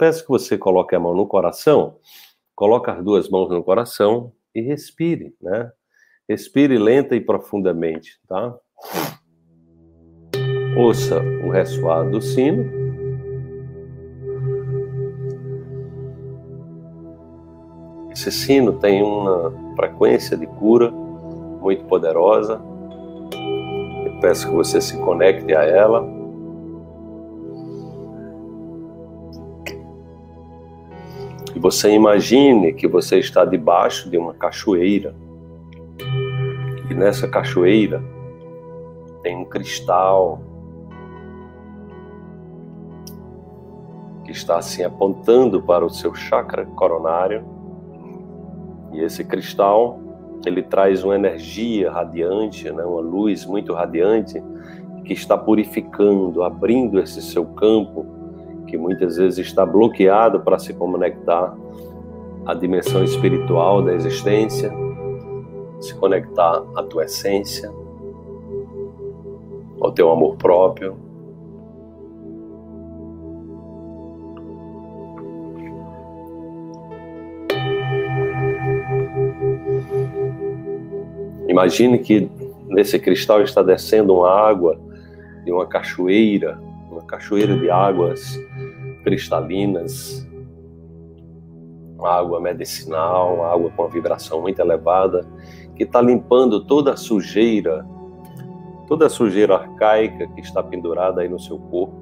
peço que você coloque a mão no coração, coloque as duas mãos no coração e respire, né? Respire lenta e profundamente, tá? Ouça o ressoar do sino. Esse sino tem uma frequência de cura muito poderosa. Eu peço que você se conecte a ela. Você imagine que você está debaixo de uma cachoeira. E nessa cachoeira tem um cristal que está assim apontando para o seu chakra coronário. E esse cristal, ele traz uma energia radiante, né, uma luz muito radiante que está purificando, abrindo esse seu campo que muitas vezes está bloqueado para se conectar à dimensão espiritual da existência, se conectar à tua essência, ao teu amor próprio. Imagine que nesse cristal está descendo uma água de uma cachoeira, uma cachoeira de águas cristalinas, uma água medicinal, uma água com uma vibração muito elevada, que está limpando toda a sujeira, toda a sujeira arcaica que está pendurada aí no seu corpo,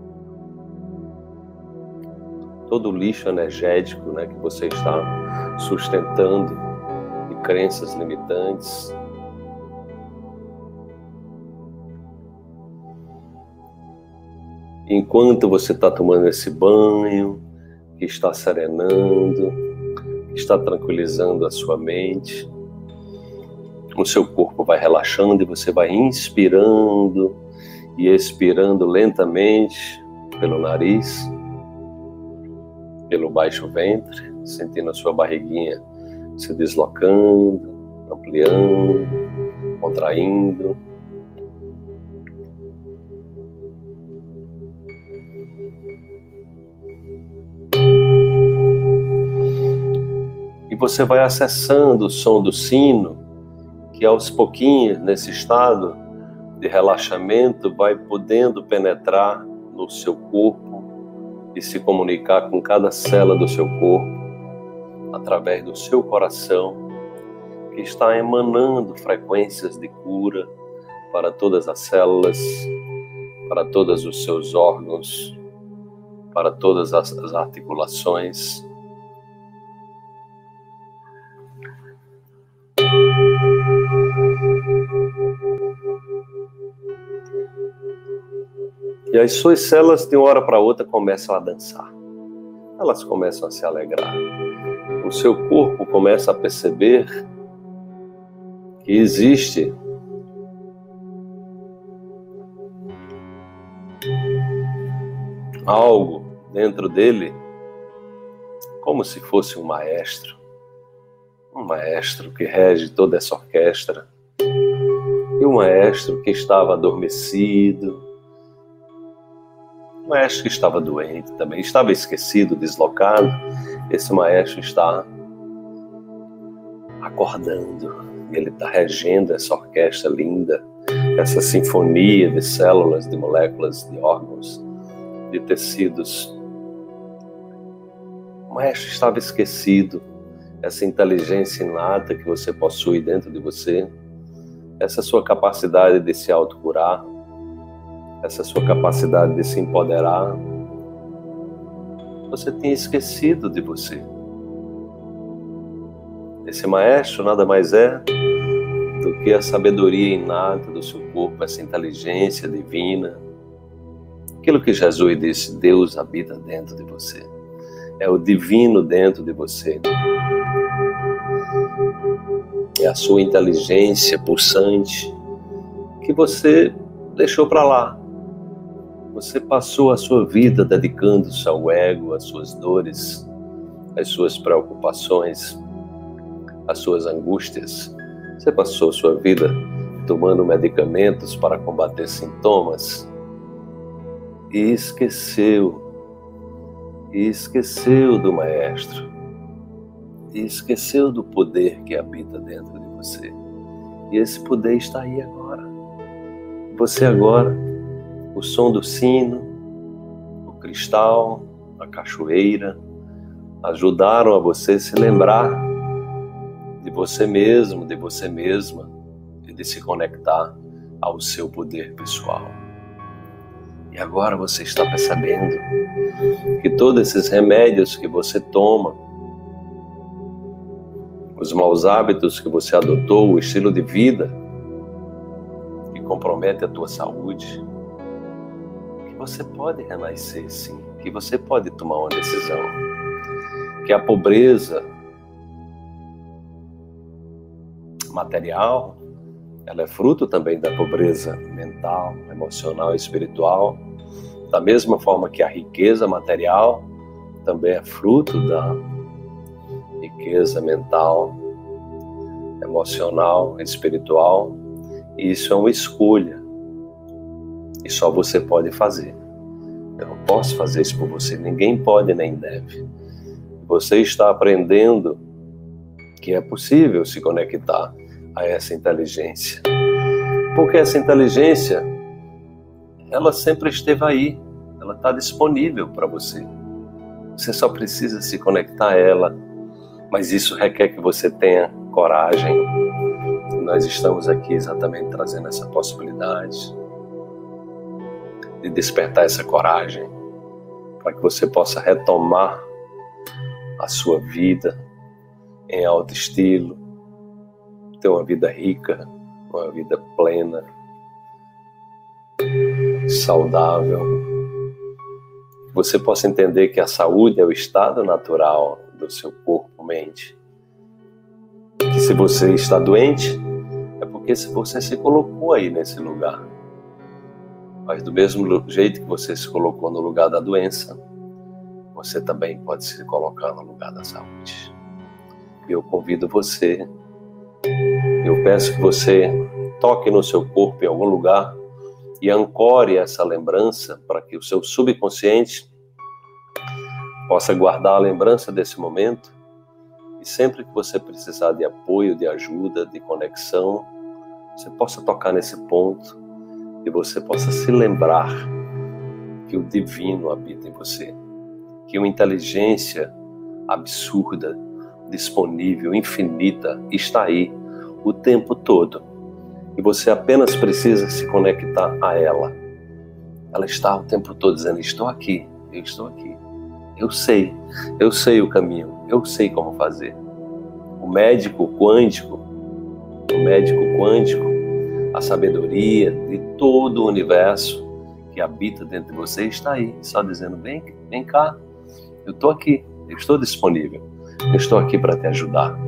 todo o lixo energético né, que você está sustentando de crenças limitantes, enquanto você está tomando esse banho, que está serenando, que está tranquilizando a sua mente, o seu corpo vai relaxando e você vai inspirando e expirando lentamente pelo nariz, pelo baixo ventre, sentindo a sua barriguinha se deslocando, ampliando, contraindo. Você vai acessando o som do sino, que aos pouquinhos, nesse estado de relaxamento, vai podendo penetrar no seu corpo e se comunicar com cada célula do seu corpo, através do seu coração, que está emanando frequências de cura para todas as células, para todos os seus órgãos, para todas as articulações E as suas células, de uma hora para outra, começam a dançar. Elas começam a se alegrar. O seu corpo começa a perceber que existe algo dentro dele, como se fosse um maestro. Um maestro que rege toda essa orquestra. E um maestro que estava adormecido, maestro estava doente também, estava esquecido, deslocado. Esse maestro está acordando, ele está regendo essa orquestra linda, essa sinfonia de células, de moléculas, de órgãos, de tecidos. O maestro estava esquecido, essa inteligência inata que você possui dentro de você, essa sua capacidade de se autocurar, essa sua capacidade de se empoderar, você tinha esquecido de você. Esse maestro nada mais é do que a sabedoria inata do seu corpo, essa inteligência divina. Aquilo que Jesus disse, Deus habita dentro de você. É o divino dentro de você. É a sua inteligência pulsante que você deixou para lá, você passou a sua vida dedicando-se ao ego, às suas dores, às suas preocupações, às suas angústias. Você passou a sua vida tomando medicamentos para combater sintomas e esqueceu e esqueceu do Maestro, e esqueceu do poder que habita dentro de você. E esse poder está aí agora. Você agora, o som do sino, o cristal, a cachoeira, ajudaram a você se lembrar de você mesmo, de você mesma, e de se conectar ao seu poder pessoal. E agora você está percebendo que todos esses remédios que você toma, os maus hábitos que você adotou, o estilo de vida que compromete a tua saúde, você pode renascer sim, que você pode tomar uma decisão, que a pobreza material, ela é fruto também da pobreza mental, emocional e espiritual, da mesma forma que a riqueza material também é fruto da riqueza mental, emocional, espiritual. E isso é uma escolha. E só você pode fazer. Eu não posso fazer isso por você. Ninguém pode nem deve. Você está aprendendo que é possível se conectar a essa inteligência. Porque essa inteligência, ela sempre esteve aí. Ela está disponível para você. Você só precisa se conectar a ela mas isso requer que você tenha coragem. E nós estamos aqui exatamente trazendo essa possibilidade de despertar essa coragem para que você possa retomar a sua vida em alto estilo, ter uma vida rica, uma vida plena, saudável. Você possa entender que a saúde é o estado natural do seu corpo, mente. Que se você está doente, é porque você se colocou aí nesse lugar. Mas do mesmo jeito que você se colocou no lugar da doença, você também pode se colocar no lugar da saúde. Eu convido você, eu peço que você toque no seu corpo em algum lugar e ancore essa lembrança para que o seu subconsciente possa guardar a lembrança desse momento e sempre que você precisar de apoio, de ajuda, de conexão, você possa tocar nesse ponto e você possa se lembrar que o divino habita em você, que uma inteligência absurda, disponível, infinita está aí o tempo todo e você apenas precisa se conectar a ela. Ela está o tempo todo dizendo: Estou aqui, eu estou aqui. Eu sei, eu sei o caminho, eu sei como fazer. O médico quântico, o médico quântico, a sabedoria de todo o universo que habita dentro de você está aí, só dizendo: vem, vem cá, eu estou aqui, eu estou disponível, eu estou aqui para te ajudar.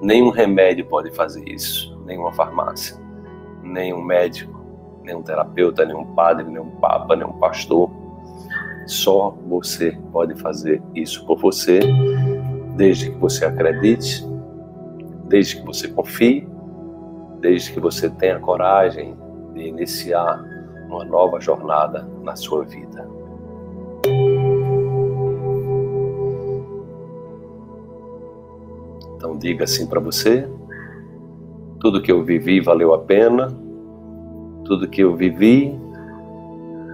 Nenhum remédio pode fazer isso, nenhuma farmácia, nenhum médico, nenhum terapeuta, nenhum padre, nenhum papa, nenhum pastor só você pode fazer isso por você, desde que você acredite, desde que você confie, desde que você tenha coragem de iniciar uma nova jornada na sua vida. Então diga assim para você: tudo que eu vivi valeu a pena, tudo que eu vivi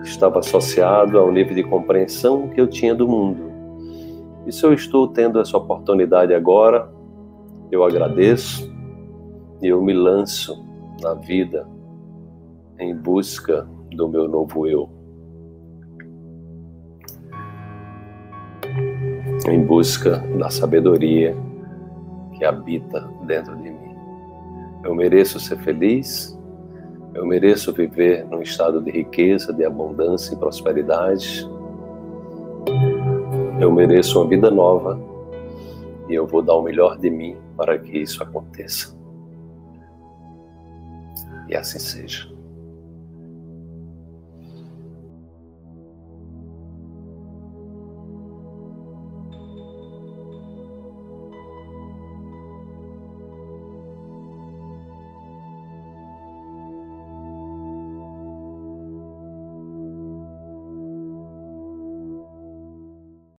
estava associado ao nível de compreensão que eu tinha do mundo. E se eu estou tendo essa oportunidade agora, eu agradeço e eu me lanço na vida em busca do meu novo eu. Em busca da sabedoria que habita dentro de mim. Eu mereço ser feliz eu mereço viver num estado de riqueza, de abundância e prosperidade. Eu mereço uma vida nova e eu vou dar o melhor de mim para que isso aconteça. E assim seja.